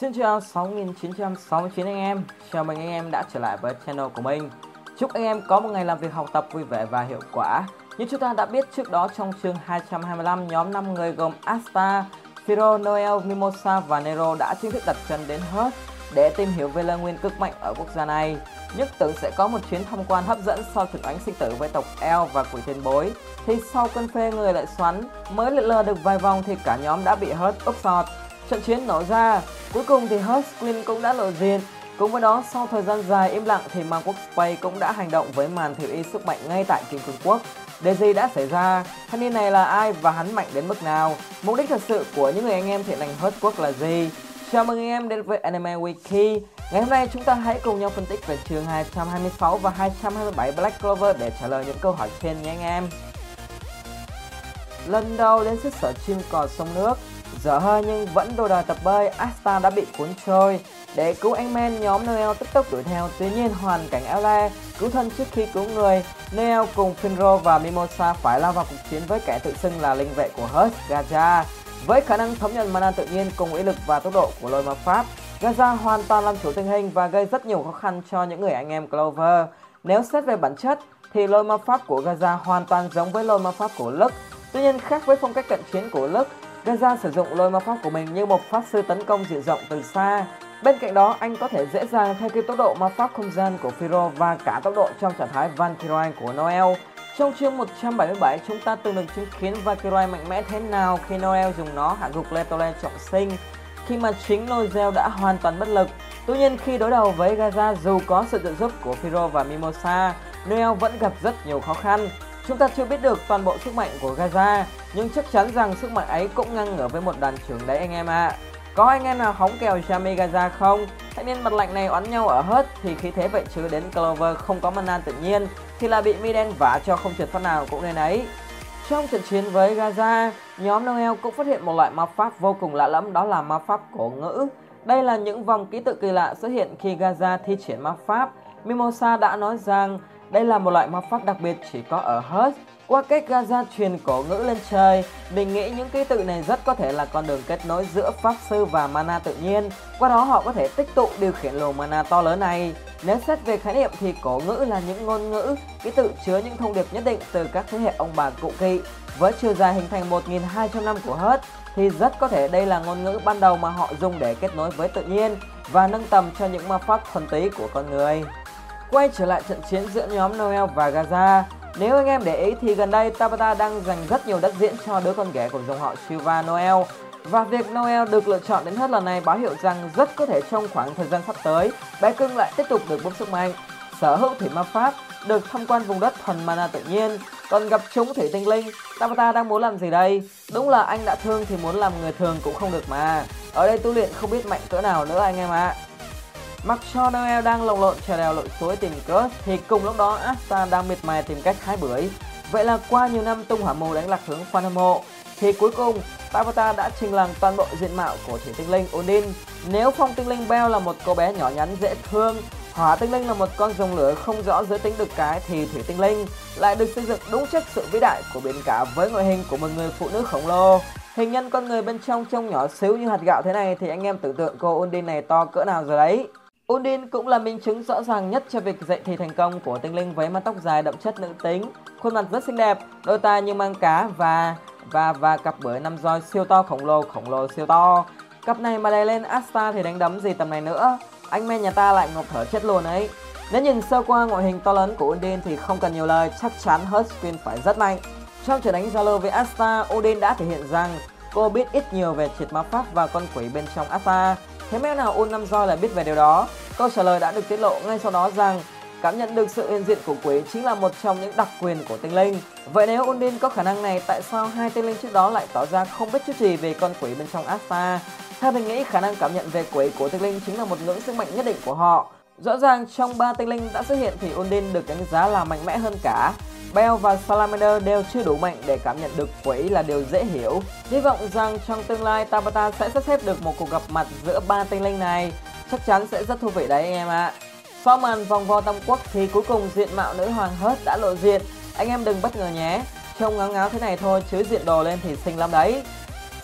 Xin chào 6969 anh em, chào mừng anh em đã trở lại với channel của mình. Chúc anh em có một ngày làm việc học tập vui vẻ và hiệu quả. Như chúng ta đã biết trước đó trong chương 225 nhóm 5 người gồm Asta, Firo, Noel, Mimosa và Nero đã chính thức đặt chân đến Hurt để tìm hiểu về lời nguyên cực mạnh ở quốc gia này. Nhất tưởng sẽ có một chuyến tham quan hấp dẫn sau trận đánh sinh tử với tộc El và quỷ tiền bối. Thì sau cơn phê người lại xoắn, mới lượn lờ được vài vòng thì cả nhóm đã bị Hurt úp sọt Trận chiến nổ ra, cuối cùng thì Hurt cũng đã lộ diện. Cùng với đó, sau thời gian dài im lặng thì Mang quốc Space cũng đã hành động với màn thiểu y sức mạnh ngay tại Kim Cương Quốc. Điều gì đã xảy ra? Thanh niên này là ai và hắn mạnh đến mức nào? Mục đích thật sự của những người anh em thiện lành Hurt Quốc là gì? Chào mừng anh em đến với Anime Wiki. Ngày hôm nay chúng ta hãy cùng nhau phân tích về chương 226 và 227 Black Clover để trả lời những câu hỏi trên nhé anh em. Lần đầu đến xứ sở chim cò sông nước, Dở hơi nhưng vẫn đồ đòi tập bơi, Asta đã bị cuốn trôi. Để cứu anh Men, nhóm Noel tức tốc đuổi theo, tuy nhiên hoàn cảnh eo le, cứu thân trước khi cứu người. Noel cùng Finro và Mimosa phải lao vào cuộc chiến với kẻ tự xưng là linh vệ của Hush, Gaja. Với khả năng thống nhận mana tự nhiên cùng ý lực và tốc độ của lôi ma pháp, Gaza hoàn toàn làm chủ tình hình và gây rất nhiều khó khăn cho những người anh em Clover. Nếu xét về bản chất, thì lôi ma pháp của Gaza hoàn toàn giống với lôi ma pháp của Lux. Tuy nhiên khác với phong cách cận chiến của Lux, Gaza sử dụng lôi ma pháp của mình như một pháp sư tấn công diện rộng từ xa. Bên cạnh đó, anh có thể dễ dàng thay kịp tốc độ ma pháp không gian của Firo và cả tốc độ trong trạng thái Valkyrie của Noel. Trong chương 177, chúng ta từng được chứng kiến Valkyrie mạnh mẽ thế nào khi Noel dùng nó hạ gục Letole trọng sinh, khi mà chính Nozel đã hoàn toàn bất lực. Tuy nhiên khi đối đầu với Gaza dù có sự trợ giúp của Firo và Mimosa, Noel vẫn gặp rất nhiều khó khăn. Chúng ta chưa biết được toàn bộ sức mạnh của Gaza, nhưng chắc chắn rằng sức mạnh ấy cũng ngang ngửa với một đoàn trưởng đấy anh em ạ. À. Có anh em nào hóng kèo Jamie Gaza không? Thanh niên mặt lạnh này oán nhau ở hết thì khi thế vậy chứ đến Clover không có mana tự nhiên thì là bị Miden vả cho không trượt phát nào cũng nên ấy. Trong trận chiến với Gaza, nhóm Noel cũng phát hiện một loại ma pháp vô cùng lạ lẫm đó là ma pháp cổ ngữ. Đây là những vòng ký tự kỳ lạ xuất hiện khi Gaza thi triển ma pháp. Mimosa đã nói rằng đây là một loại ma pháp đặc biệt chỉ có ở Hearth. Qua cách Gaza truyền cổ ngữ lên trời, mình nghĩ những ký tự này rất có thể là con đường kết nối giữa pháp sư và mana tự nhiên. Qua đó họ có thể tích tụ điều khiển luồng mana to lớn này. Nếu xét về khái niệm thì cổ ngữ là những ngôn ngữ, ký tự chứa những thông điệp nhất định từ các thế hệ ông bà cụ kỵ. Với chiều dài hình thành 1.200 năm của Hearth, thì rất có thể đây là ngôn ngữ ban đầu mà họ dùng để kết nối với tự nhiên và nâng tầm cho những ma pháp thuần túy của con người. Quay trở lại trận chiến giữa nhóm Noel và Gaza. Nếu anh em để ý thì gần đây Tabata đang dành rất nhiều đất diễn cho đứa con ghẻ của dòng họ Silva Noel. Và việc Noel được lựa chọn đến hết lần này báo hiệu rằng rất có thể trong khoảng thời gian sắp tới, bé cưng lại tiếp tục được bốc sức mạnh. Sở hữu thủy ma pháp, được tham quan vùng đất thuần mana tự nhiên, còn gặp chúng thủy tinh linh, Tabata đang muốn làm gì đây? Đúng là anh đã thương thì muốn làm người thường cũng không được mà. Ở đây tu luyện không biết mạnh cỡ nào nữa anh em ạ. À. Mặc cho Noel đang lồng lộn trèo đèo lội suối tìm Crush thì cùng lúc đó Asta đang miệt mài tìm cách hái bưởi. Vậy là qua nhiều năm tung hỏa mù đánh lạc hướng fan hâm mộ thì cuối cùng Tabata đã trình làng toàn bộ diện mạo của thủy tinh linh Odin. Nếu phong tinh linh Bell là một cô bé nhỏ nhắn dễ thương, hỏa tinh linh là một con rồng lửa không rõ giới tính được cái thì thủy tinh linh lại được xây dựng đúng chất sự vĩ đại của biển cả với ngoại hình của một người phụ nữ khổng lồ. Hình nhân con người bên trong trông nhỏ xíu như hạt gạo thế này thì anh em tưởng tượng cô Odin này to cỡ nào rồi đấy. Odin cũng là minh chứng rõ ràng nhất cho việc dạy thì thành công của tinh linh với mái tóc dài đậm chất nữ tính, khuôn mặt rất xinh đẹp, đôi tai như mang cá và và và cặp bưởi năm roi siêu to khổng lồ khổng lồ siêu to. Cặp này mà đè lên Asta thì đánh đấm gì tầm này nữa. Anh men nhà ta lại ngộp thở chết luôn ấy. Nếu nhìn sơ qua ngoại hình to lớn của Odin thì không cần nhiều lời, chắc chắn Huskin phải rất mạnh. Trong trận đánh Zalo với Asta, Odin đã thể hiện rằng cô biết ít nhiều về triệt ma pháp và con quỷ bên trong Asta Thế mẹ nào Un Năm Roi lại biết về điều đó? Câu trả lời đã được tiết lộ ngay sau đó rằng cảm nhận được sự hiện diện của quỷ chính là một trong những đặc quyền của tinh linh. Vậy nếu Undin có khả năng này, tại sao hai tinh linh trước đó lại tỏ ra không biết chút gì về con quỷ bên trong Asta? Theo mình nghĩ, khả năng cảm nhận về quỷ của tinh linh chính là một ngưỡng sức mạnh nhất định của họ. Rõ ràng trong ba tinh linh đã xuất hiện thì Undin được đánh giá là mạnh mẽ hơn cả. Bell và Salamander đều chưa đủ mạnh để cảm nhận được quỷ là điều dễ hiểu. Hy vọng rằng trong tương lai Tabata sẽ sắp xếp được một cuộc gặp mặt giữa ba tinh linh này. Chắc chắn sẽ rất thú vị đấy anh em ạ. Sau màn vòng vo tam quốc thì cuối cùng diện mạo nữ hoàng hớt đã lộ diện. Anh em đừng bất ngờ nhé. Trông ngáo ngáo thế này thôi chứ diện đồ lên thì xinh lắm đấy.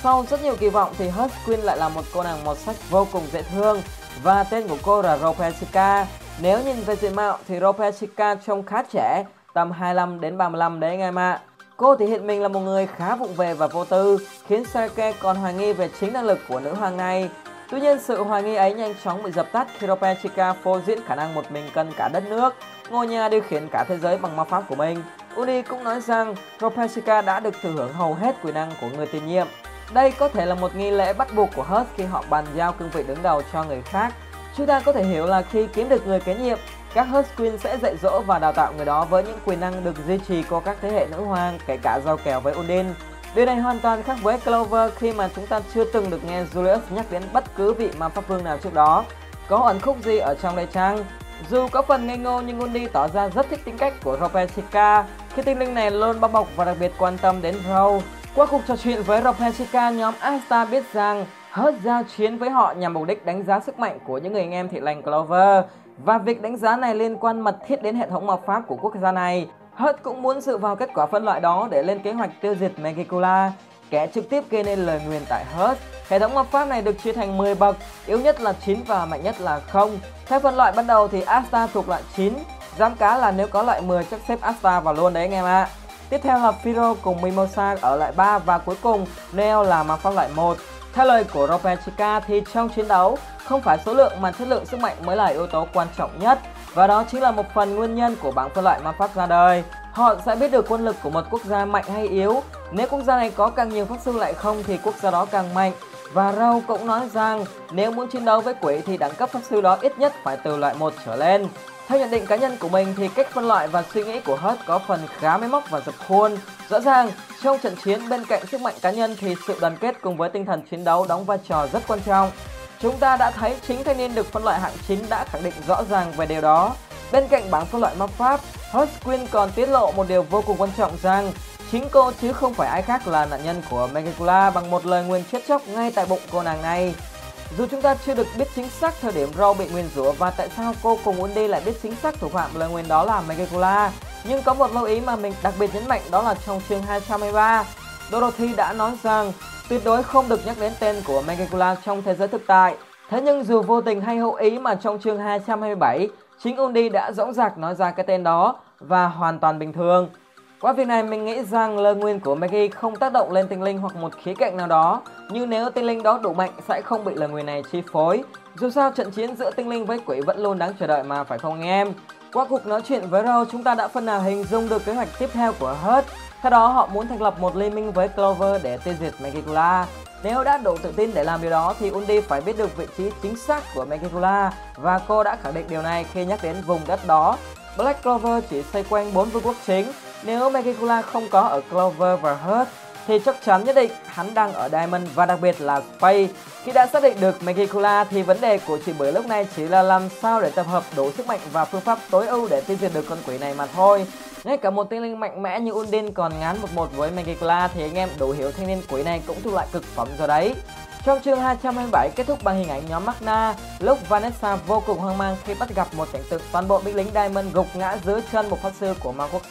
Sau rất nhiều kỳ vọng thì Hurt Queen lại là một cô nàng màu sắc vô cùng dễ thương và tên của cô là Ropechika. Nếu nhìn về diện mạo thì Ropechika trông khá trẻ, tầm 25 đến 35 đấy anh em ạ. Cô thể hiện mình là một người khá vụng về và vô tư, khiến Serke còn hoài nghi về chính năng lực của nữ hoàng này. Tuy nhiên, sự hoài nghi ấy nhanh chóng bị dập tắt khi Ropechika phô diễn khả năng một mình cân cả đất nước, ngôi nhà điều khiển cả thế giới bằng ma pháp của mình. Uni cũng nói rằng Ropechika đã được thừa hưởng hầu hết quyền năng của người tiền nhiệm. Đây có thể là một nghi lễ bắt buộc của Hurt khi họ bàn giao cương vị đứng đầu cho người khác. Chúng ta có thể hiểu là khi kiếm được người kế nhiệm, các Hurt Queen sẽ dạy dỗ và đào tạo người đó với những quyền năng được duy trì qua các thế hệ nữ hoàng, kể cả giao kèo với Odin. Điều này hoàn toàn khác với Clover khi mà chúng ta chưa từng được nghe Julius nhắc đến bất cứ vị ma pháp vương nào trước đó. Có ẩn khúc gì ở trong đây chăng? Dù có phần ngây ngô nhưng Gondi tỏ ra rất thích tính cách của Ropechika khi tinh linh này luôn bao bọc và đặc biệt quan tâm đến Rose. Qua cuộc trò chuyện với Ropechika, nhóm Asta biết rằng Hurt giao chiến với họ nhằm mục đích đánh giá sức mạnh của những người anh em thị lành Clover và việc đánh giá này liên quan mật thiết đến hệ thống ma pháp của quốc gia này. Hurt cũng muốn dựa vào kết quả phân loại đó để lên kế hoạch tiêu diệt Megicula, kẻ trực tiếp gây nên lời nguyền tại Hurt. Hệ thống ma pháp này được chia thành 10 bậc, yếu nhất là 9 và mạnh nhất là 0. Theo phân loại ban đầu thì Asta thuộc loại 9, dám cá là nếu có loại 10 chắc xếp Asta vào luôn đấy anh em ạ. À. Tiếp theo là Firo cùng Mimosa ở loại 3 và cuối cùng Neo là ma pháp loại 1. Theo lời của Robertica thì trong chiến đấu, không phải số lượng mà chất lượng sức mạnh mới là yếu tố quan trọng nhất. Và đó chính là một phần nguyên nhân của bảng phân loại ma pháp ra đời. Họ sẽ biết được quân lực của một quốc gia mạnh hay yếu. Nếu quốc gia này có càng nhiều pháp sư lại không thì quốc gia đó càng mạnh. Và Rau cũng nói rằng nếu muốn chiến đấu với quỷ thì đẳng cấp pháp sư đó ít nhất phải từ loại 1 trở lên. Theo nhận định cá nhân của mình thì cách phân loại và suy nghĩ của Hurt có phần khá máy móc và dập khuôn. Rõ ràng, trong trận chiến bên cạnh sức mạnh cá nhân thì sự đoàn kết cùng với tinh thần chiến đấu đóng vai trò rất quan trọng. Chúng ta đã thấy chính thanh niên được phân loại hạng 9 đã khẳng định rõ ràng về điều đó. Bên cạnh bảng phân loại ma pháp, Husquin còn tiết lộ một điều vô cùng quan trọng rằng chính cô chứ không phải ai khác là nạn nhân của Megicula bằng một lời nguyền chết chóc ngay tại bụng cô nàng này. Dù chúng ta chưa được biết chính xác thời điểm Raw bị Nguyên rủa và tại sao cô cùng Undy lại biết chính xác thủ phạm lời Nguyên đó là Megicula, nhưng có một lưu ý mà mình đặc biệt nhấn mạnh đó là trong chương 223, Dorothy đã nói rằng tuyệt đối không được nhắc đến tên của Megicula trong thế giới thực tại. Thế nhưng dù vô tình hay hữu ý mà trong chương 227, chính Undy đã dõng dạc nói ra cái tên đó và hoàn toàn bình thường. Qua việc này mình nghĩ rằng lời nguyên của Maggie không tác động lên tinh linh hoặc một khía cạnh nào đó, nhưng nếu tinh linh đó đủ mạnh sẽ không bị lời nguyền này chi phối. Dù sao trận chiến giữa tinh linh với quỷ vẫn luôn đáng chờ đợi mà phải không anh em? Qua cuộc nói chuyện với Rose chúng ta đã phần nào hình dung được kế hoạch tiếp theo của Hurt. Theo đó họ muốn thành lập một liên minh với Clover để tiêu diệt Magicula. Nếu đã đủ tự tin để làm điều đó thì Undi phải biết được vị trí chính xác của Megicula và cô đã khẳng định điều này khi nhắc đến vùng đất đó. Black Clover chỉ xoay quanh bốn vương quốc chính. Nếu Megicula không có ở Clover và Hurt thì chắc chắn nhất định hắn đang ở Diamond và đặc biệt là Spade. Khi đã xác định được Megicula thì vấn đề của chị Bưởi lúc này chỉ là làm sao để tập hợp đủ sức mạnh và phương pháp tối ưu để tiêu diệt được con quỷ này mà thôi. Ngay cả một tinh linh mạnh mẽ như Undin còn ngán một một với Megicula thì anh em đủ hiểu thanh niên quỷ này cũng thuộc loại cực phẩm rồi đấy. Trong chương 227 kết thúc bằng hình ảnh nhóm Magna, lúc Vanessa vô cùng hoang mang khi bắt gặp một cảnh tượng toàn bộ binh lính Diamond gục ngã dưới chân một pháp sư của ma quốc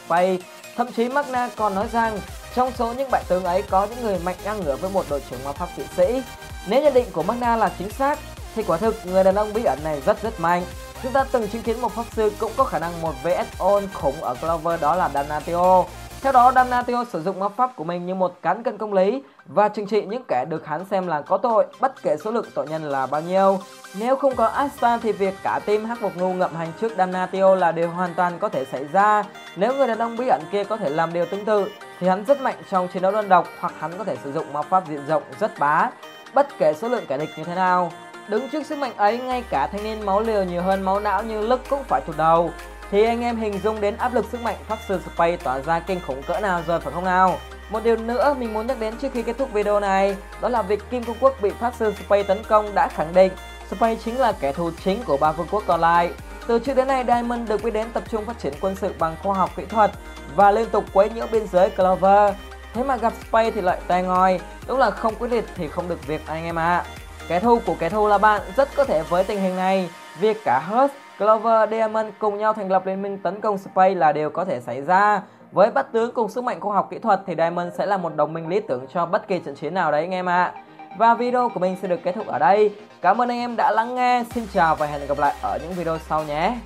Thậm chí Magna còn nói rằng trong số những bại tướng ấy có những người mạnh ngang ngửa với một đội trưởng ma pháp kỵ sĩ. Nếu nhận định của Magna là chính xác thì quả thực người đàn ông bí ẩn này rất rất mạnh. Chúng ta từng chứng kiến một pháp sư cũng có khả năng một vs ôn khủng ở Clover đó là Danatio. Theo đó, Damnatio sử dụng ma pháp của mình như một cán cân công lý và trừng trị những kẻ được hắn xem là có tội, bất kể số lượng tội nhân là bao nhiêu. Nếu không có Asta thì việc cả team hắc một ngu ngậm hành trước Damnatio là điều hoàn toàn có thể xảy ra. Nếu người đàn ông bí ẩn kia có thể làm điều tương tự thì hắn rất mạnh trong chiến đấu đơn độc hoặc hắn có thể sử dụng ma pháp diện rộng rất bá, bất kể số lượng kẻ địch như thế nào. Đứng trước sức mạnh ấy, ngay cả thanh niên máu liều nhiều hơn máu não như Lức cũng phải thụt đầu. Thì anh em hình dung đến áp lực sức mạnh pháp Spy tỏa ra kinh khủng cỡ nào rồi phải không nào? Một điều nữa mình muốn nhắc đến trước khi kết thúc video này, đó là việc Kim Công Quốc bị pháp Spy tấn công đã khẳng định Spy chính là kẻ thù chính của ba vương quốc còn lại. Từ trước đến nay, Diamond được biết đến tập trung phát triển quân sự bằng khoa học kỹ thuật và liên tục quấy nhiễu biên giới Clover. Thế mà gặp Spy thì lại tay ngòi, đúng là không quyết liệt thì không được việc anh em ạ. À. Kẻ thù của kẻ thù là bạn, rất có thể với tình hình này, việc cả Hurst, Clover, Diamond cùng nhau thành lập liên minh tấn công Space là điều có thể xảy ra. Với bát tướng cùng sức mạnh khoa học kỹ thuật thì Diamond sẽ là một đồng minh lý tưởng cho bất kỳ trận chiến nào đấy anh em ạ. À. Và video của mình sẽ được kết thúc ở đây. Cảm ơn anh em đã lắng nghe. Xin chào và hẹn gặp lại ở những video sau nhé.